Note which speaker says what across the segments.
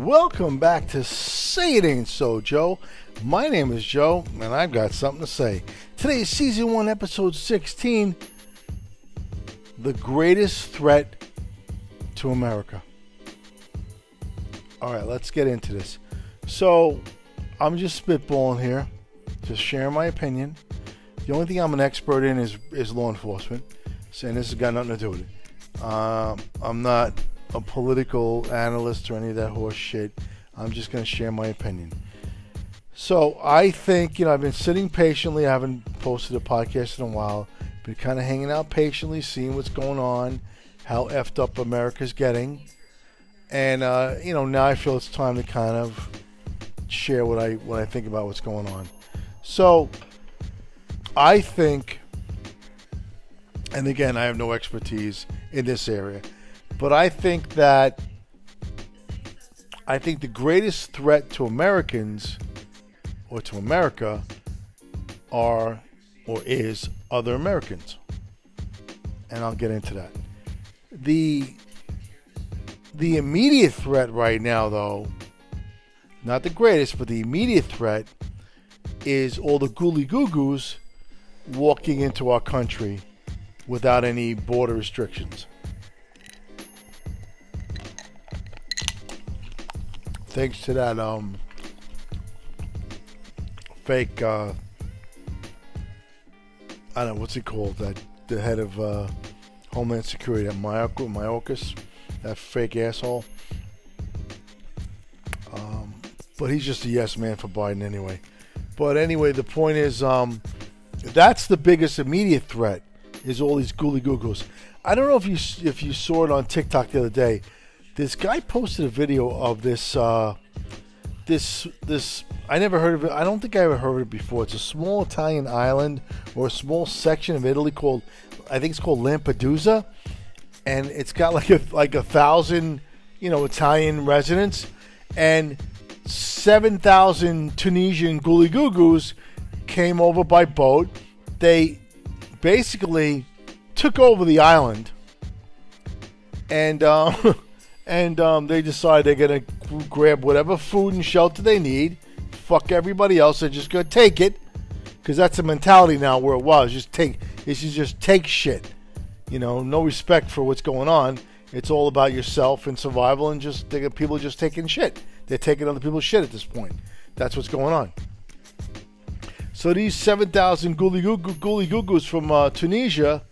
Speaker 1: Welcome back to Say It Ain't So, Joe. My name is Joe, and I've got something to say. Today is season 1, episode 16 The Greatest Threat to America. All right, let's get into this. So, I'm just spitballing here, just sharing my opinion. The only thing I'm an expert in is, is law enforcement, and this has got nothing to do with it. Um, I'm not a political analyst or any of that horse shit. I'm just going to share my opinion. So I think, you know, I've been sitting patiently. I haven't posted a podcast in a while. Been kind of hanging out patiently, seeing what's going on, how effed up America's getting. And, uh, you know, now I feel it's time to kind of share what I, what I think about what's going on. So I think, and again, I have no expertise in this area but I think that I think the greatest threat to Americans or to America are or is other Americans. And I'll get into that. The the immediate threat right now though, not the greatest, but the immediate threat is all the gooly goo goos walking into our country without any border restrictions. Thanks to that um fake uh I don't know what's it called? That the head of uh Homeland Security that Mayorkas that fake asshole. Um but he's just a yes man for Biden anyway. But anyway the point is um that's the biggest immediate threat is all these gooly googles I don't know if you if you saw it on TikTok the other day this guy posted a video of this uh, this this I never heard of it. I don't think I ever heard of it before. It's a small Italian island or a small section of Italy called I think it's called Lampedusa, and it's got like a like a thousand you know Italian residents and seven thousand Tunisian goos came over by boat. They basically took over the island and. Uh, and um, they decide they're gonna grab whatever food and shelter they need. Fuck everybody else. They're just gonna take it, because that's the mentality now. Where it was, just take. It's just take shit. You know, no respect for what's going on. It's all about yourself and survival, and just people just taking shit. They're taking other people's shit at this point. That's what's going on. So these 7,000 gooly goos from uh, Tunisia,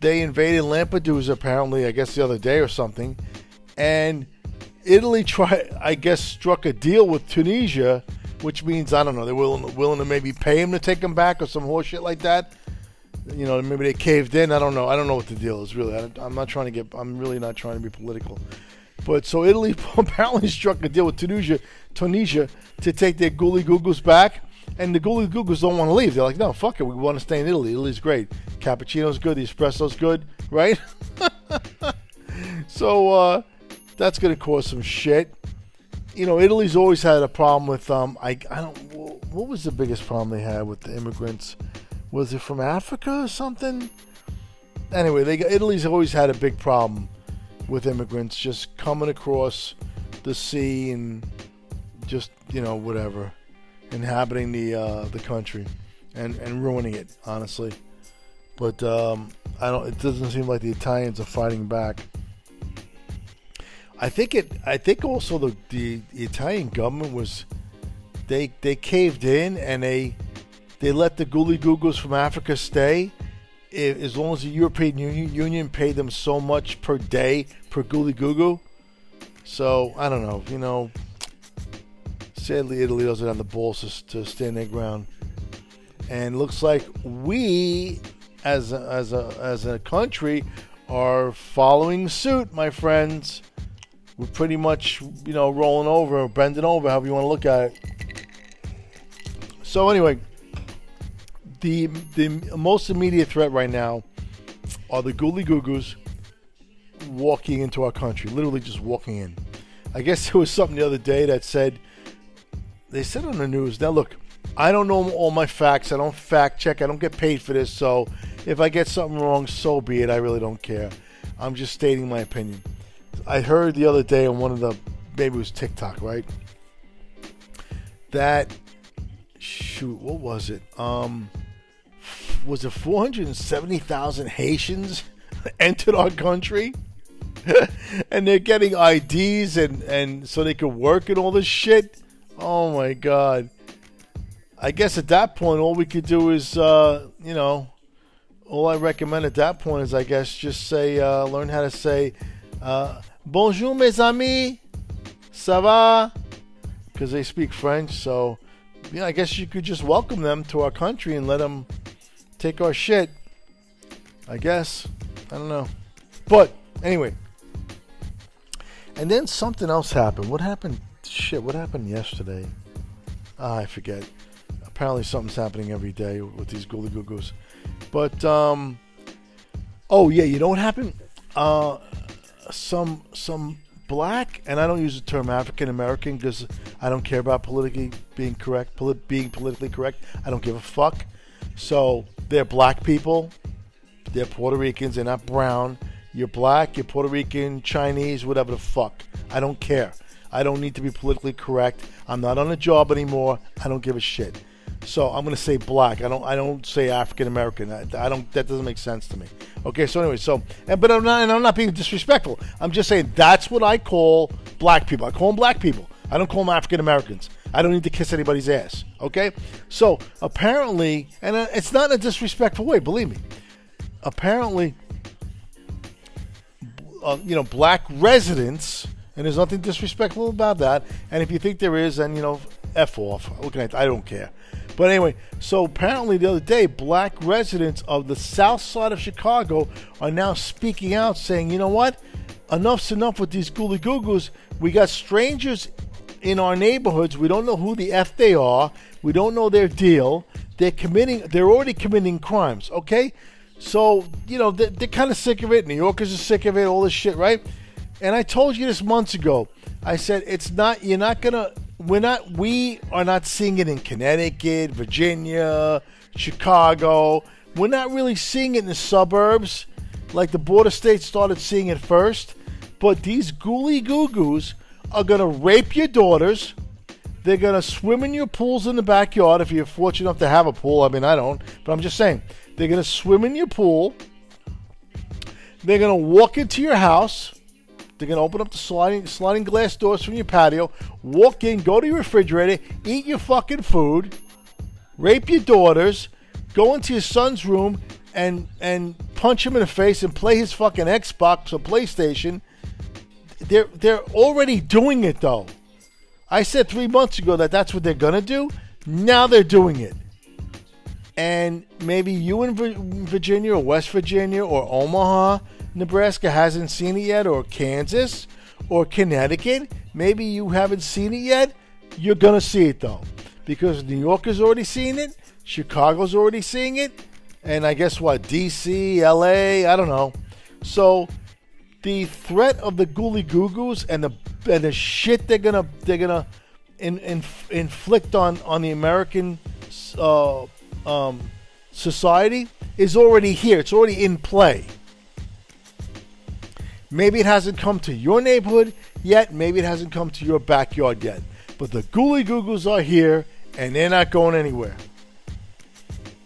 Speaker 1: they invaded Lampedusa apparently, I guess the other day or something, and Italy try I guess struck a deal with Tunisia, which means I don't know they're willing willing to maybe pay him to take him back or some horseshit like that. You know, maybe they caved in. I don't know. I don't know what the deal is really. I, am not trying to get. I'm really not trying to be political. But so Italy apparently struck a deal with Tunisia, Tunisia to take their gooly googles back. And the gooly googles don't want to leave. They're like, no, fuck it. We want to stay in Italy. Italy's great. Cappuccino's good. The espresso's good, right? so uh, that's going to cause some shit. You know, Italy's always had a problem with um. I I don't. What was the biggest problem they had with the immigrants? Was it from Africa or something? Anyway, they Italy's always had a big problem with immigrants just coming across the sea and just you know whatever, inhabiting the uh, the country and and ruining it. Honestly, but um, I don't. It doesn't seem like the Italians are fighting back. I think it. I think also the, the, Italian government was they they caved in and they they let the gooly googles from Africa stay as long as the European Union paid them so much per day per gooly goo So I don't know. You know, sadly Italy doesn't have the balls to stand their ground, and looks like we as a, as a as a country are following suit, my friends we're pretty much, you know, rolling over, bending over, however you want to look at it. So anyway, the the most immediate threat right now are the gooly googles walking into our country, literally just walking in. I guess there was something the other day that said they said on the news. Now look, I don't know all my facts. I don't fact check. I don't get paid for this. So if I get something wrong, so be it. I really don't care. I'm just stating my opinion. I heard the other day on one of the maybe it was TikTok, right? That shoot, what was it? Um, was it 470,000 Haitians entered our country? and they're getting IDs and, and so they could work and all this shit. Oh my god. I guess at that point all we could do is uh, you know all I recommend at that point is I guess just say uh, learn how to say uh, bonjour mes amis ça va because they speak French so yeah I guess you could just welcome them to our country and let them take our shit I guess I don't know but anyway and then something else happened. What happened? Shit, what happened yesterday? Ah, I forget. Apparently something's happening every day with these Gooly Goo But, um, oh yeah, you know what happened? Uh, some, some black, and I don't use the term African American because I don't care about politically being correct, polit- being politically correct. I don't give a fuck. So they're black people. They're Puerto Ricans. They're not brown. You're black, you're Puerto Rican, Chinese, whatever the fuck. I don't care. I don't need to be politically correct. I'm not on a job anymore. I don't give a shit. So I'm gonna say black. I don't. I don't say African American. I, I, don't. That doesn't make sense to me. Okay. So anyway. So but I'm not. And I'm not being disrespectful. I'm just saying that's what I call black people. I call them black people. I don't call them African Americans. I don't need to kiss anybody's ass. Okay. So apparently, and uh, it's not in a disrespectful way. Believe me. Apparently, uh, you know, black residents, and there's nothing disrespectful about that. And if you think there is, then you know, f off. Looking at, I don't care. But anyway, so apparently the other day, black residents of the south side of Chicago are now speaking out, saying, you know what, enough's enough with these gooly goo We got strangers in our neighborhoods. We don't know who the f they are. We don't know their deal. They're committing. They're already committing crimes. Okay, so, you know, they're, they're kind of sick of it. New Yorkers are sick of it, all this shit, right? And I told you this months ago. I said, it's not, you're not going to, we're not, we are not seeing it in Connecticut, Virginia, Chicago. We're not really seeing it in the suburbs like the border states started seeing it first. But these gooly goo goos are to rape your daughters. They're to swim in your pools in the backyard if you're fortunate enough to have a pool. I mean, I don't, but I'm just saying. They're to swim in your pool. They're to walk into your house. They're going to open up the sliding sliding glass doors from your patio, walk in, go to your refrigerator, eat your fucking food, rape your daughters, go into your son's room and and punch him in the face and play his fucking Xbox or PlayStation. They're they're already doing it though. I said 3 months ago that that's what they're going to do. Now they're doing it and maybe you in Virginia or West Virginia or Omaha, Nebraska hasn't seen it yet, or Kansas or Connecticut, maybe you haven't seen it yet. You're gonna see it though, because New York has already seen it, Chicago's already seeing it, and I guess what DC, LA, I don't know. So the threat of the Gooly Goo Goos and the and the shit they're gonna they're gonna in, in, inflict on on the American uh, um, society is already here. It's already in play. Maybe it hasn't come to your neighborhood yet. Maybe it hasn't come to your backyard yet. But the Gooly Googles are here and they're not going anywhere.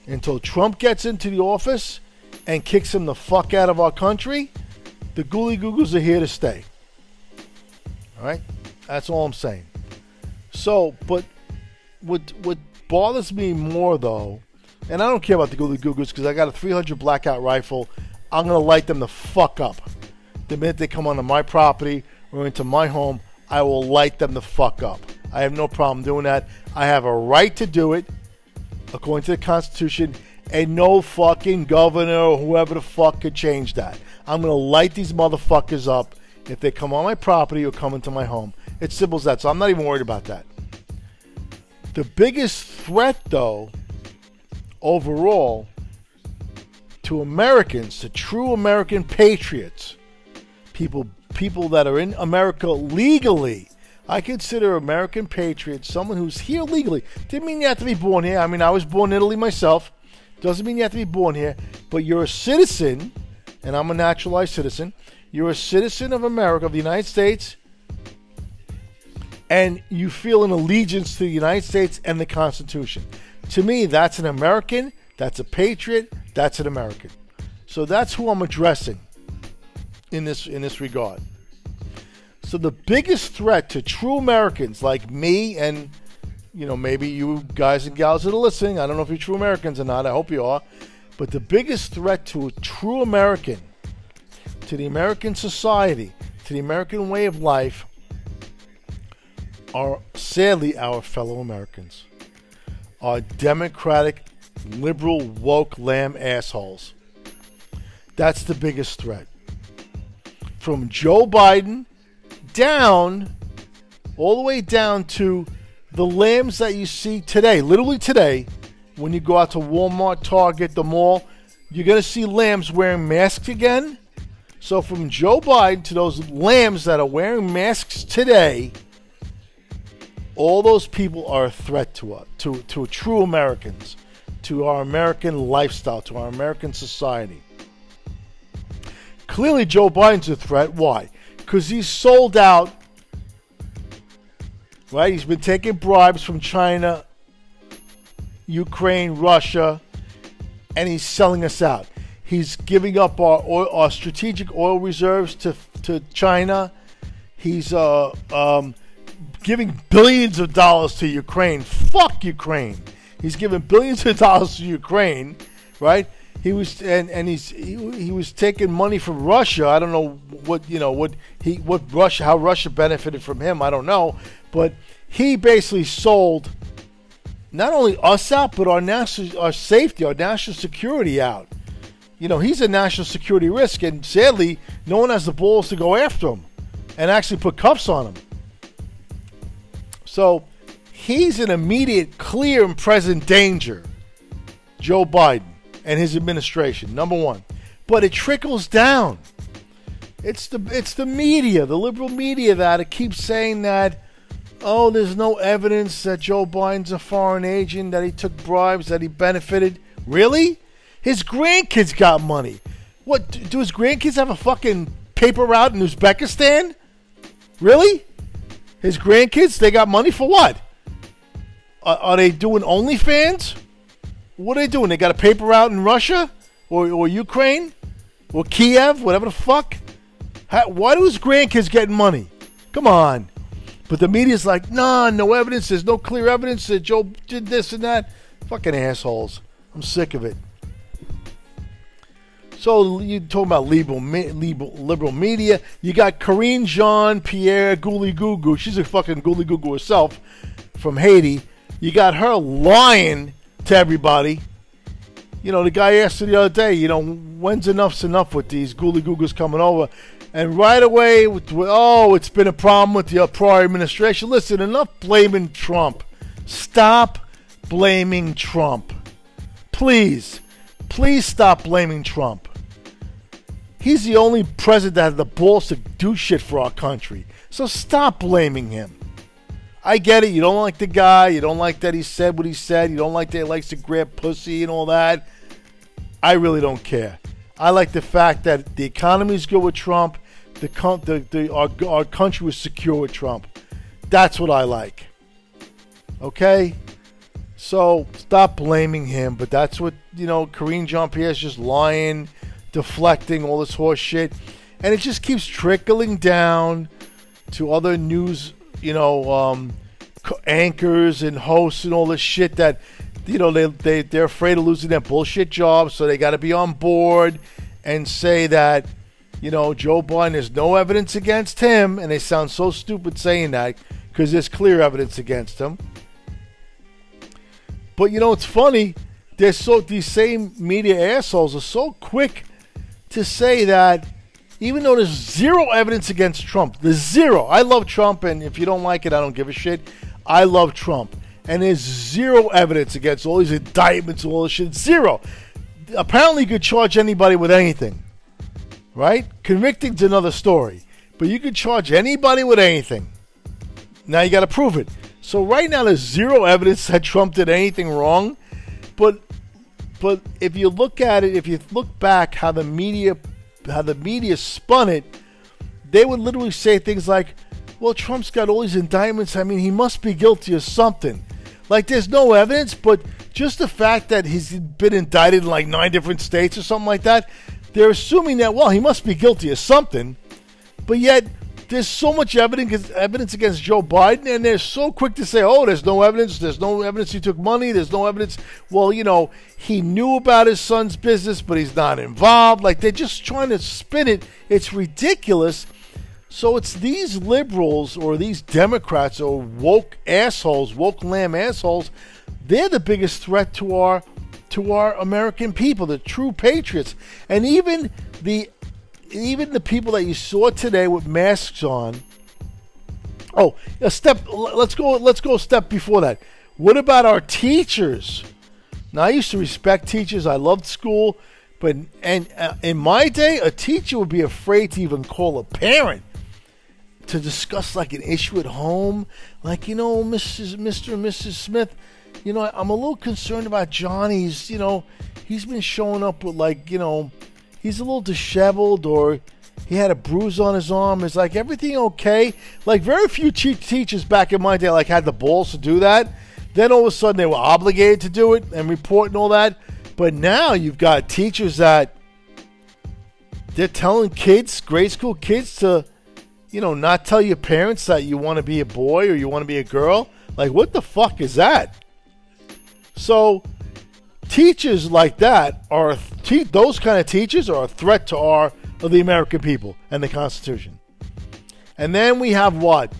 Speaker 1: Until Trump gets into the office and kicks him the fuck out of our country, the Gooly Googles are here to stay. All right? That's all I'm saying. So, but what, what bothers me more though and I don't care about the Gooly Googles because I got a 300 blackout rifle. I'm going to light them the fuck up. The minute they come onto my property or into my home, I will light them the fuck up. I have no problem doing that. I have a right to do it according to the Constitution, and no fucking governor or whoever the fuck could change that. I'm to light these motherfuckers up if they come on my property or come into my home. It's simple as that. So I'm not even worried about that. The biggest threat, though, overall to Americans, to true American patriots, people people that are in America legally. I consider American patriots someone who's here legally. Didn't mean you have to be born here. I mean, I was born in Italy myself. Doesn't mean you have to be born here, but you're a citizen, and I'm a naturalized citizen. You're a citizen of America, of the United States, and you feel an allegiance to the United States and the Constitution. To me, that's an American, that's a patriot, that's an American. So that's who I'm addressing in this in this regard. So the biggest threat to true Americans like me and you know maybe you guys and gals that are listening, I don't know if you're true Americans or not. I hope you are. But the biggest threat to a true American, to the American society, to the American way of life are sadly our fellow Americans. Our democratic, liberal, woke lamb assholes. That's the biggest threat. From Joe Biden down, all the way down to the lambs that you see today, literally today, when you go out to Walmart, Target, the mall, you're going to see lambs wearing masks again. So, from Joe Biden to those lambs that are wearing masks today, all those people are a threat to us, to, to true Americans, to our American lifestyle, to our American society. Clearly, Joe Biden's a threat. Why? Because he's sold out. Right? He's been taking bribes from China, Ukraine, Russia, and he's selling us out. He's giving up our oil, our strategic oil reserves to to China. He's uh, um, giving billions of dollars to Ukraine. Fuck Ukraine. He's giving billions of dollars to Ukraine, right? He was and and he's he, he was taking money from Russia. I don't know what you know what he what Russia how Russia benefited from him. I don't know, but he basically sold not only us out but our national our safety, our national security out. You know, he's a national security risk, and sadly, no one has the balls to go after him and actually put cuffs on him. So he's an immediate, clear, and present danger. Joe Biden and his administration. Number one, but it trickles down. It's the it's the media, the liberal media, that it keeps saying that. Oh, there's no evidence that Joe Biden's a foreign agent, that he took bribes, that he benefited. Really? His grandkids got money. What do his grandkids have a fucking paper route in Uzbekistan? Really? His grandkids, they got money for what? Are, are they doing OnlyFans? What are they doing? They got a paper route in Russia or, or Ukraine or Kiev, whatever the fuck. How, why do his grandkids getting money? Come on. But the media's like, nah, no evidence. There's no clear evidence that Joe did this and that. Fucking assholes. I'm sick of it. So you talking about liberal, liberal, liberal media? You got Karine Jean Pierre Gouli Goo She's a fucking Gouli Goo herself from Haiti. You got her lying to everybody. You know, the guy asked her the other day, you know, when's enough's enough with these Gooley Googles coming over? And right away, with, oh, it's been a problem with the uh, prior administration. Listen, enough blaming Trump. Stop blaming Trump. Please, please stop blaming Trump. He's the only president that has the balls to do shit for our country. So stop blaming him. I get it. You don't like the guy. You don't like that he said what he said. You don't like that he likes to grab pussy and all that. I really don't care. I like the fact that the economy is good with Trump. The, the, the our, our country was secure with Trump. That's what I like. Okay? So stop blaming him. But that's what, you know, Karine Jean Pierre's just lying, deflecting all this horse shit. And it just keeps trickling down to other news you know, um, anchors and hosts and all this shit that, you know, they, they, they're afraid of losing their bullshit jobs, so they got to be on board and say that, you know, Joe Biden, there's no evidence against him, and they sound so stupid saying that because there's clear evidence against him. But you know, it's funny. They're so these same media assholes are so quick to say that even though there's zero evidence against Trump, there's zero. I love Trump, and if you don't like it, I don't give a shit. I love Trump. And there's zero evidence against all these indictments all this shit. Zero. Apparently, you could charge anybody with anything, right? Convicting's another story. But you could charge anybody with anything. Now you got to prove it. So right now, there's zero evidence that Trump did anything wrong. But but if you look at it, if you look back how the media how the media spun it, they would literally say things like, well, Trump's got all these indictments. I mean, he must be guilty of something. Like, there's no evidence, but just the fact that he's been indicted in like nine different states or something like that, they're assuming that, well, he must be guilty of something. But yet, there's so much evidence evidence against Joe Biden, and they're so quick to say, "Oh, there's no evidence. There's no evidence he took money. There's no evidence." Well, you know, he knew about his son's business, but he's not involved. Like they're just trying to spin it. It's ridiculous. So it's these liberals or these Democrats or woke assholes, woke lamb assholes. They're the biggest threat to our to our American people, the true patriots, and even the even the people that you saw today with masks on. Oh, a step. Let's go. Let's go a step before that. What about our teachers? Now, I used to respect teachers. I loved school, but and uh, in my day, a teacher would be afraid to even call a parent to discuss like an issue at home. Like you know, Mrs. Mr. and Mrs. Smith. You know, I'm a little concerned about Johnny's. You know, he's been showing up with like you know he's a little disheveled or he had a bruise on his arm. Is like everything okay? Like very few teachers back in my day like had the balls to do that. Then all of a sudden they were obligated to do it and report and all that. But now you've got teachers that they're telling kids, grade school kids, to you know not tell your parents that you want to be a boy or you want to be a girl. Like what the fuck is that? So teachers like that are te- those kind of teachers are a threat to our of the American people and the Constitution. And then we have what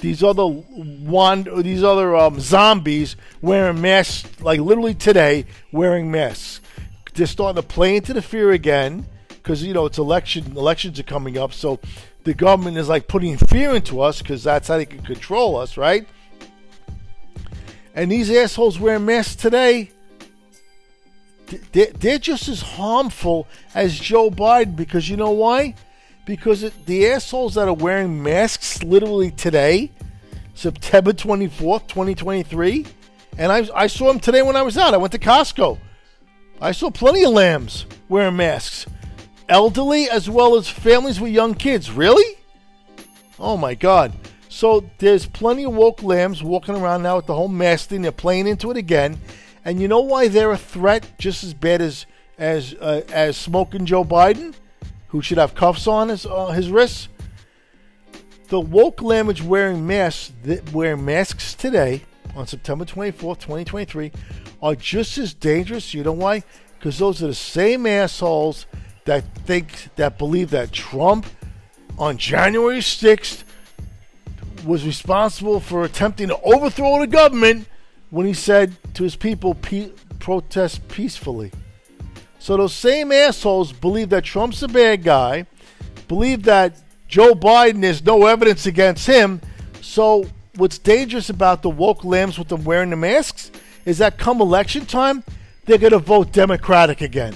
Speaker 1: these other one these other um, zombies wearing masks like literally today wearing masks. They're starting to play into the fear again because you know it's election elections are coming up, so the government is like putting fear into us because that's how they can control us, right? And these assholes wearing masks today they're just as harmful as Joe Biden because you know why? Because it, the assholes that are wearing masks literally today, September 24th, 2023, and I, I saw them today when I was out. I went to Costco. I saw plenty of lambs wearing masks, elderly as well as families with young kids. Really? Oh my God. So there's plenty of woke lambs walking around now with the whole mask thing. They're playing into it again. And you know why they're a threat just as bad as as uh, as smoking Joe Biden, who should have cuffs on his uh, his wrists. The woke language wearing masks that wearing masks today on September 24th, 2023 are just as dangerous. You know why? Because those are the same assholes that think that believe that Trump on January 6th was responsible for attempting to overthrow the government when he said to his people, protest peacefully. So those same assholes believe that Trump's a bad guy, believe that Joe Biden is no evidence against him. So what's dangerous about the woke lambs with them wearing the masks is that come election time, they're going to vote Democratic again.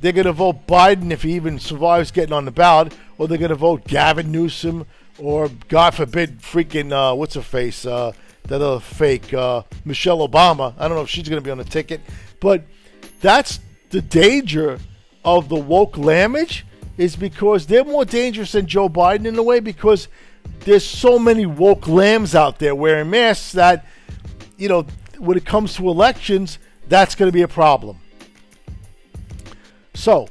Speaker 1: They're going to vote Biden if he even survives getting on the ballot, or they're going to vote Gavin Newsom, or God forbid, freaking uh, what's her face, uh, that other fake uh, Michelle Obama. I don't know if she's going to be on the ticket, but that's the danger of the woke language is because they're more dangerous than Joe Biden in a way because there's so many woke lambs out there wearing masks that you know when it comes to elections that's going to be a problem. So,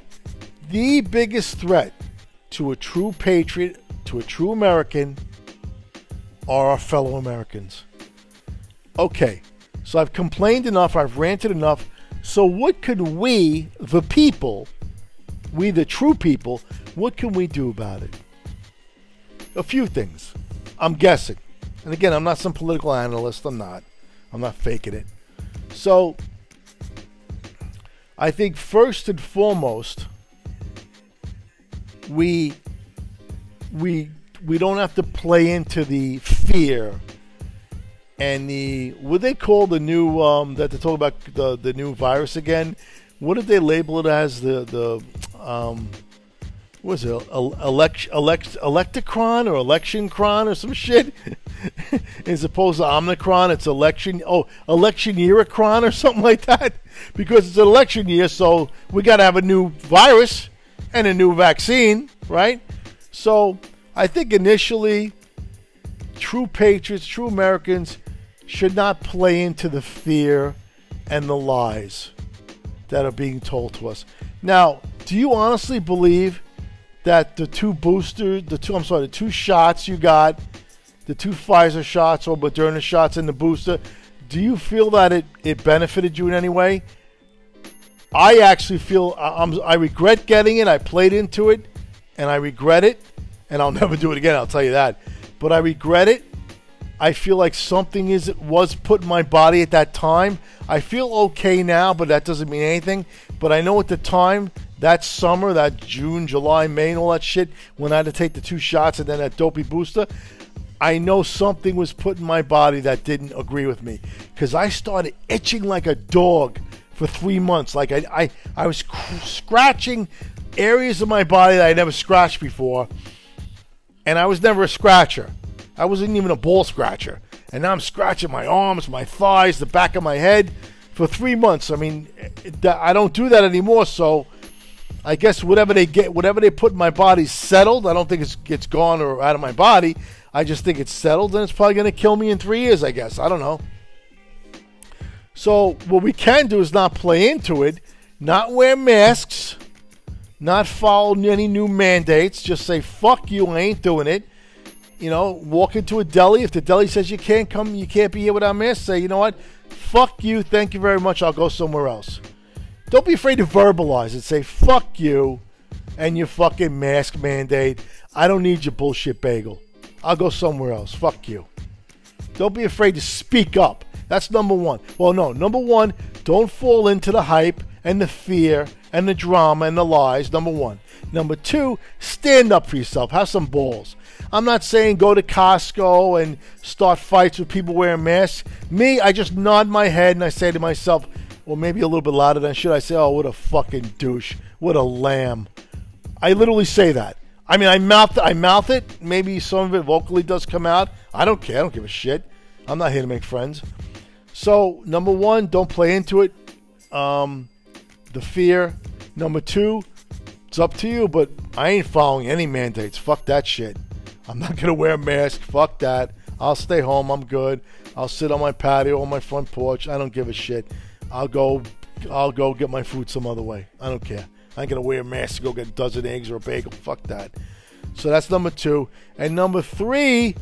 Speaker 1: the biggest threat to a true patriot, to a true American, are our fellow Americans. Okay, so I've complained enough, I've ranted enough. So, what could we, the people, we the true people, what can we do about it? A few things. I'm guessing. And again, I'm not some political analyst. I'm not. I'm not faking it. So, I think first and foremost, we we we don't have to play into the fear and the what they call the new um, that they talk about the the new virus again. What did they label it as? The the um, what was it elect elect electicron or election cron or some shit? As opposed to Omicron, it's election oh election yearicron or something like that because it's an election year, so we got to have a new virus and a new vaccine, right? So I think initially true patriots, true Americans should not play into the fear and the lies that are being told to us. Now, do you honestly believe that the two boosters, the two, I'm sorry, the two shots you got, the two Pfizer shots or Moderna shots and the booster, do you feel that it, it benefited you in any way? I actually feel I'm, I regret getting it. I played into it, and I regret it, and I'll never do it again. I'll tell you that. But I regret it. I feel like something is was put in my body at that time. I feel okay now, but that doesn't mean anything. But I know at the time, that summer, that June, July, May, and all that shit, when I had to take the two shots and then that dopey booster, I know something was put in my body that didn't agree with me because I started itching like a dog for three months. Like I, I, I was cr- scratching areas of my body that I never scratched before, and I was never a scratcher. I wasn't even a ball scratcher, and now I'm scratching my arms, my thighs, the back of my head for three months. I mean, I don't do that anymore. So I guess whatever they get, whatever they put in my body, settled. I don't think it's it's gone or out of my body. I just think it's settled, and it's probably going to kill me in three years. I guess I don't know. So what we can do is not play into it, not wear masks, not follow any new mandates. Just say fuck you, I ain't doing it. You know, walk into a deli. If the deli says you can't come, you can't be here without a mask. Say, you know what? Fuck you. Thank you very much. I'll go somewhere else. Don't be afraid to verbalize it. Say fuck you and your fucking mask mandate. I don't need your bullshit bagel. I'll go somewhere else. Fuck you. Don't be afraid to speak up. That's number one. Well, no, number one, don't fall into the hype and the fear and the drama and the lies. Number one. Number two, stand up for yourself. Have some balls. I'm not saying go to Costco and start fights with people wearing masks. Me, I just nod my head and I say to myself, or maybe a little bit louder than should I say, oh, what a fucking douche. What a lamb. I literally say that. I mean, I mouth, I mouth it. Maybe some of it vocally does come out. I don't care. I don't give a shit. I'm not here to make friends. So, number one, don't play into it. Um, the fear. Number two, it's up to you, but I ain't following any mandates. Fuck that shit. I'm not gonna wear a mask. Fuck that. I'll stay home. I'm good. I'll sit on my patio on my front porch. I don't give a shit. I'll go. I'll go get my food some other way. I don't care. I ain't gonna wear a mask to go get a dozen eggs or a bagel. Fuck that. So that's number two. And number three,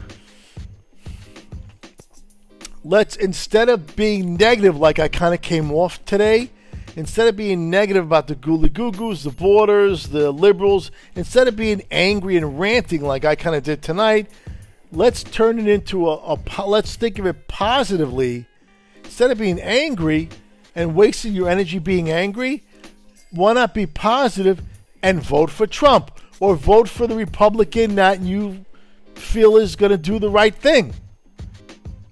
Speaker 1: let's instead of being negative like I kind of came off today, instead of being negative about the Goo Goos, the borders, the liberals, instead of being angry and ranting like I kind of did tonight, let's turn it into a, a, let's think of it positively. Instead of being angry and wasting your energy being angry, why not be positive and vote for Trump or vote for the Republican that you feel is going to do the right thing?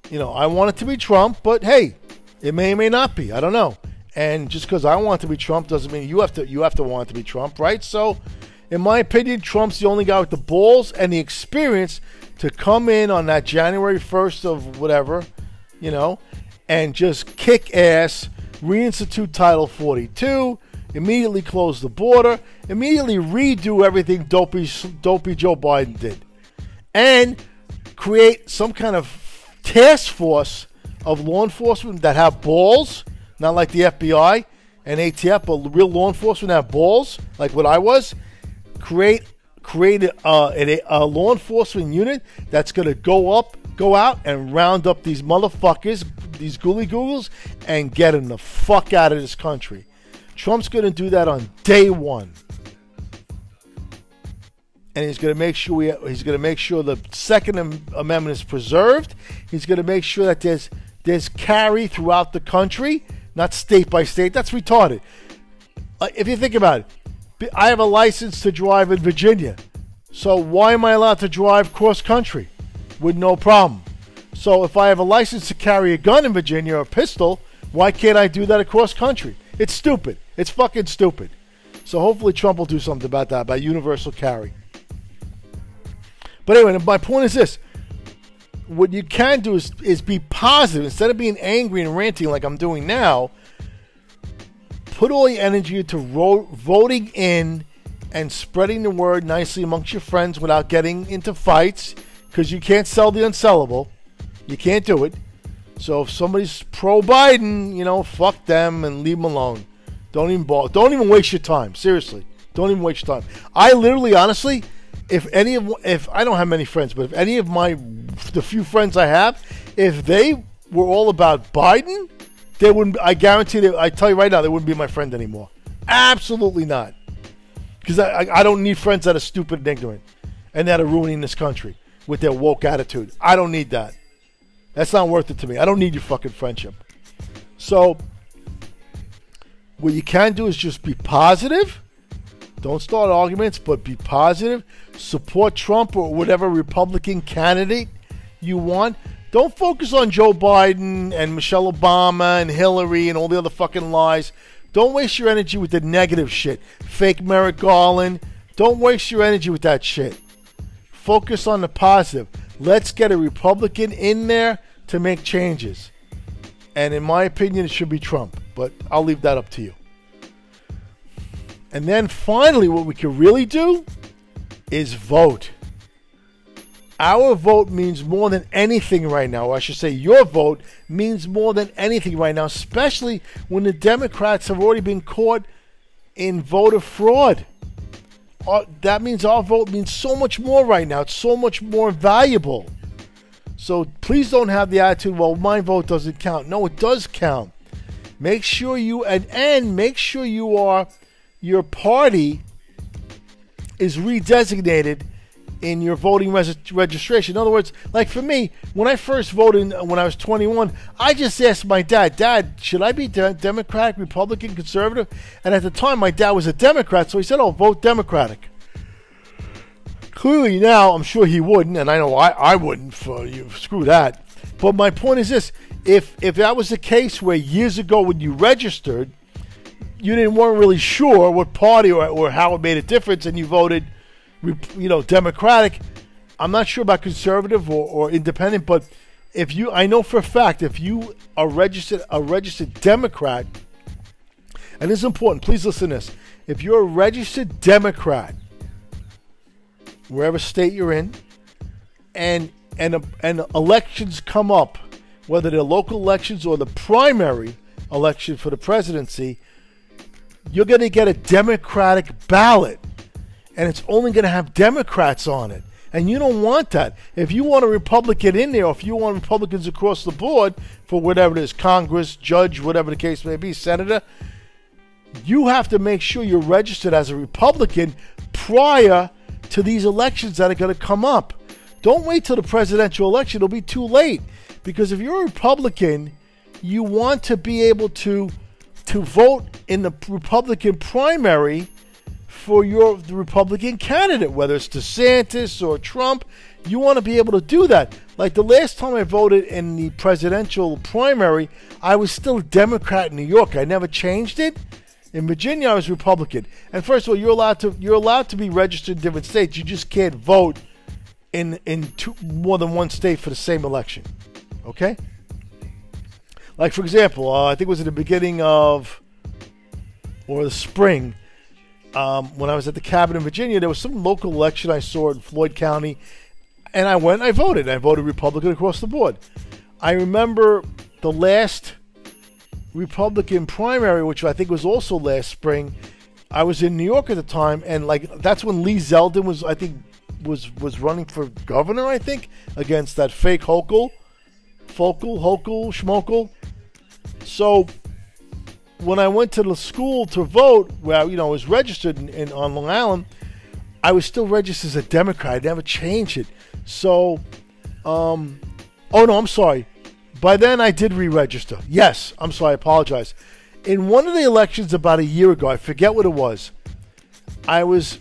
Speaker 1: you know, I want it to be Trump, but hey, it may or may not be. I don't know. And just because I want to be Trump doesn't mean you have to you have to want to be Trump, right? So, in my opinion, Trump's the only guy with the balls and the experience to come in on that January 1st of whatever, you know, and just kick ass, reinstitute Title 42, immediately close the border, immediately redo everything dopey, dopey Joe Biden did, and create some kind of task force of law enforcement that have balls, not like the FBI and ATF, but real law enforcement have balls, like what I was, create create a, a, law enforcement unit that's going to go up, go out and round up these motherfuckers, these gooly googles, and get them the fuck out of this country. Trump's going to do that on day one and he's going to make sure we, he's going to make sure the Second Amendment is preserved. He's going to make sure that there's there's carry throughout the country, not state by state. That's retarded. Uh, if you think about it, I have a license to drive in Virginia, so why am I allowed to drive cross country with no problem? So if I have a license to carry a gun in Virginia or a pistol, why can't I do that across country? It's stupid. It's fucking stupid. So hopefully Trump will do something about that, about universal carry. But anyway, my point is this. What you can do is, is be positive. Instead of being angry and ranting like I'm doing now, put all your energy into ro- voting in and spreading the word nicely amongst your friends without getting into fights. because you can't sell the unsellable. You can't do it. So if somebody's pro Biden, you know, fuck them and leave them alone. Don't even ball. Don't even waste your time. Seriously, don't even waste your time. I literally, honestly, if any of if I don't have many friends, but if any of my the few friends I have, if they were all about Biden, they wouldn't. I guarantee that. I tell you right now, they wouldn't be my friend anymore. Absolutely not. Because I, I, I don't need friends that are stupid and ignorant and that are ruining this country with their woke attitude. I don't need that. That's not worth it to me. I don't need your fucking friendship. So, what you can do is just be positive. Don't start arguments, but be positive. Support Trump or whatever Republican candidate you want. Don't focus on Joe Biden and Michelle Obama and Hillary and all the other fucking lies. Don't waste your energy with the negative shit. Fake Merrick Garland. Don't waste your energy with that shit. Focus on the positive. Let's get a Republican in there to make changes. And in my opinion, it should be Trump. But I'll leave that up to you. And then finally, what we can really do is vote. Our vote means more than anything right now. Or I should say, your vote means more than anything right now, especially when the Democrats have already been caught in voter fraud. Uh, that means our vote means so much more right now. It's so much more valuable. So please don't have the attitude, well, my vote doesn't count. No, it does count. Make sure you, and, and make sure you are, your party is redesignated in your voting res- registration. In other words, like for me, when I first voted when I was 21, I just asked my dad, Dad, should I be de- Democratic, Republican, Conservative? And at the time, my dad was a Democrat, so he said, Oh, vote Democratic. Clearly now, I'm sure he wouldn't, and I know I, I wouldn't. For you, screw that. But my point is this: if if that was the case where years ago when you registered, you didn't weren't really sure what party or, or how it made a difference, and you voted you know, Democratic. I'm not sure about conservative or, or independent, but if you, I know for a fact, if you are registered a registered Democrat, and this is important, please listen to this. If you're a registered Democrat, wherever state you're in, and and and elections come up, whether they're local elections or the primary election for the presidency, you're going to get a Democratic ballot and it's only going to have Democrats on it. And you don't want that. If you want a Republican in there, or if you want Republicans across the board for whatever it is Congress, judge, whatever the case may be, senator you have to make sure you're registered as a Republican prior to these elections that are going to come up. Don't wait till the presidential election, it'll be too late. Because if you're a Republican, you want to be able to to vote in the Republican primary for your Republican candidate, whether it's DeSantis or Trump. You want to be able to do that. Like the last time I voted in the presidential primary, I was still a Democrat in New York. I never changed it. In Virginia, I was Republican. And first of all, you're allowed to you're allowed to be registered in different states. You just can't vote in in two, more than one state for the same election. Okay. Like for example, uh, I think it was at the beginning of or the spring um, when I was at the cabin in Virginia, there was some local election I saw in Floyd County, and I went and I voted. I voted Republican across the board. I remember the last Republican primary, which I think was also last spring. I was in New York at the time, and like that's when Lee Zeldin was, I think, was was running for governor. I think against that fake Hochul, Focal, Hochul, Schmokel. So when I went to the school to vote, well, you know I was registered in, in, on Long Island, I was still registered as a Democrat. I never changed it. So, um, oh no, I'm sorry. By then I did re-register. Yes, I'm sorry. I apologize. In one of the elections about a year ago, I forget what it was. I was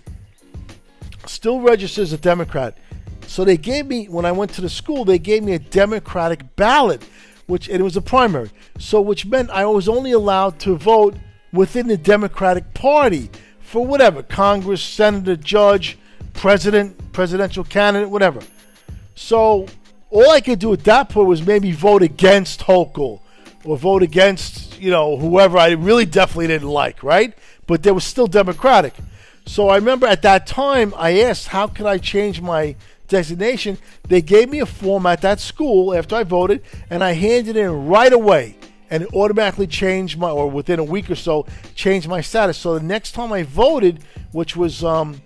Speaker 1: still registered as a Democrat. So they gave me when I went to the school, they gave me a Democratic ballot which it was a primary. So which meant I was only allowed to vote within the Democratic Party for whatever Congress, senator, judge, president, presidential candidate, whatever. So all I could do at that point was maybe vote against Hochul or vote against you know whoever I really definitely didn't like, right? But they was still Democratic. So I remember at that time I asked, how can I change my designation, they gave me a form at that school after I voted, and I handed it in right away. And it automatically changed my, or within a week or so, changed my status. So the next time I voted, which was um,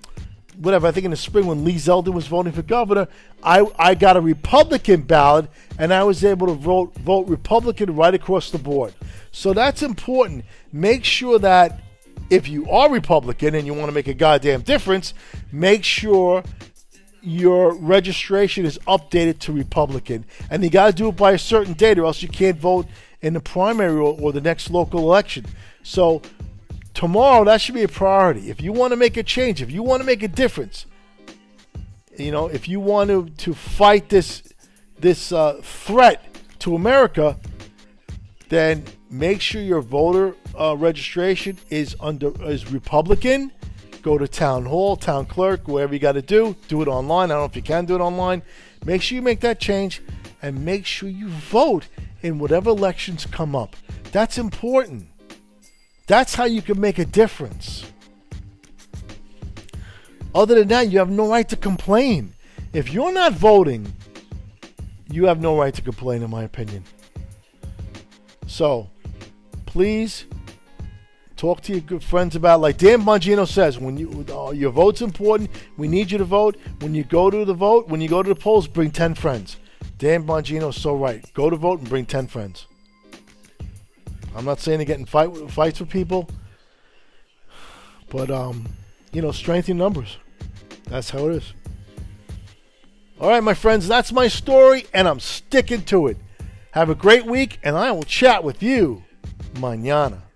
Speaker 1: whatever, I think in the spring when Lee Zeldin was voting for governor, I, I got a Republican ballot and I was able to vote vote Republican right across the board. So that's important. Make sure that if you are Republican and you want to make a goddamn difference, make sure your registration is updated to Republican. And you got to do it by a certain date or else you can't vote in the primary or, or the next local election. So tomorrow that should be a priority. If you want to make a change, if you want to make a difference, you know, if you want to, to fight this this uh, threat to America, then make sure your voter uh, registration is under is Republican. Go to town hall, town clerk, wherever you got to do. Do it online. I don't know if you can do it online. Make sure you make that change, and make sure you vote in whatever elections come up. That's important. That's how you can make a difference. Other than that, you have no right to complain. If you're not voting, you have no right to complain, in my opinion. So, please talk to your good friends about. Like Dan Bongino says, when you uh, your vote's important, we need you to vote. When you go to the vote, when you go to the polls, bring ten friends. Dan Bongino is so right. Go to vote and bring ten friends. I'm not saying to get in fight fights with people, but um, you know, strength in numbers. That's how it is. All right, my friends, that's my story, and I'm sticking to it. Have a great week, and I will chat with you mañana.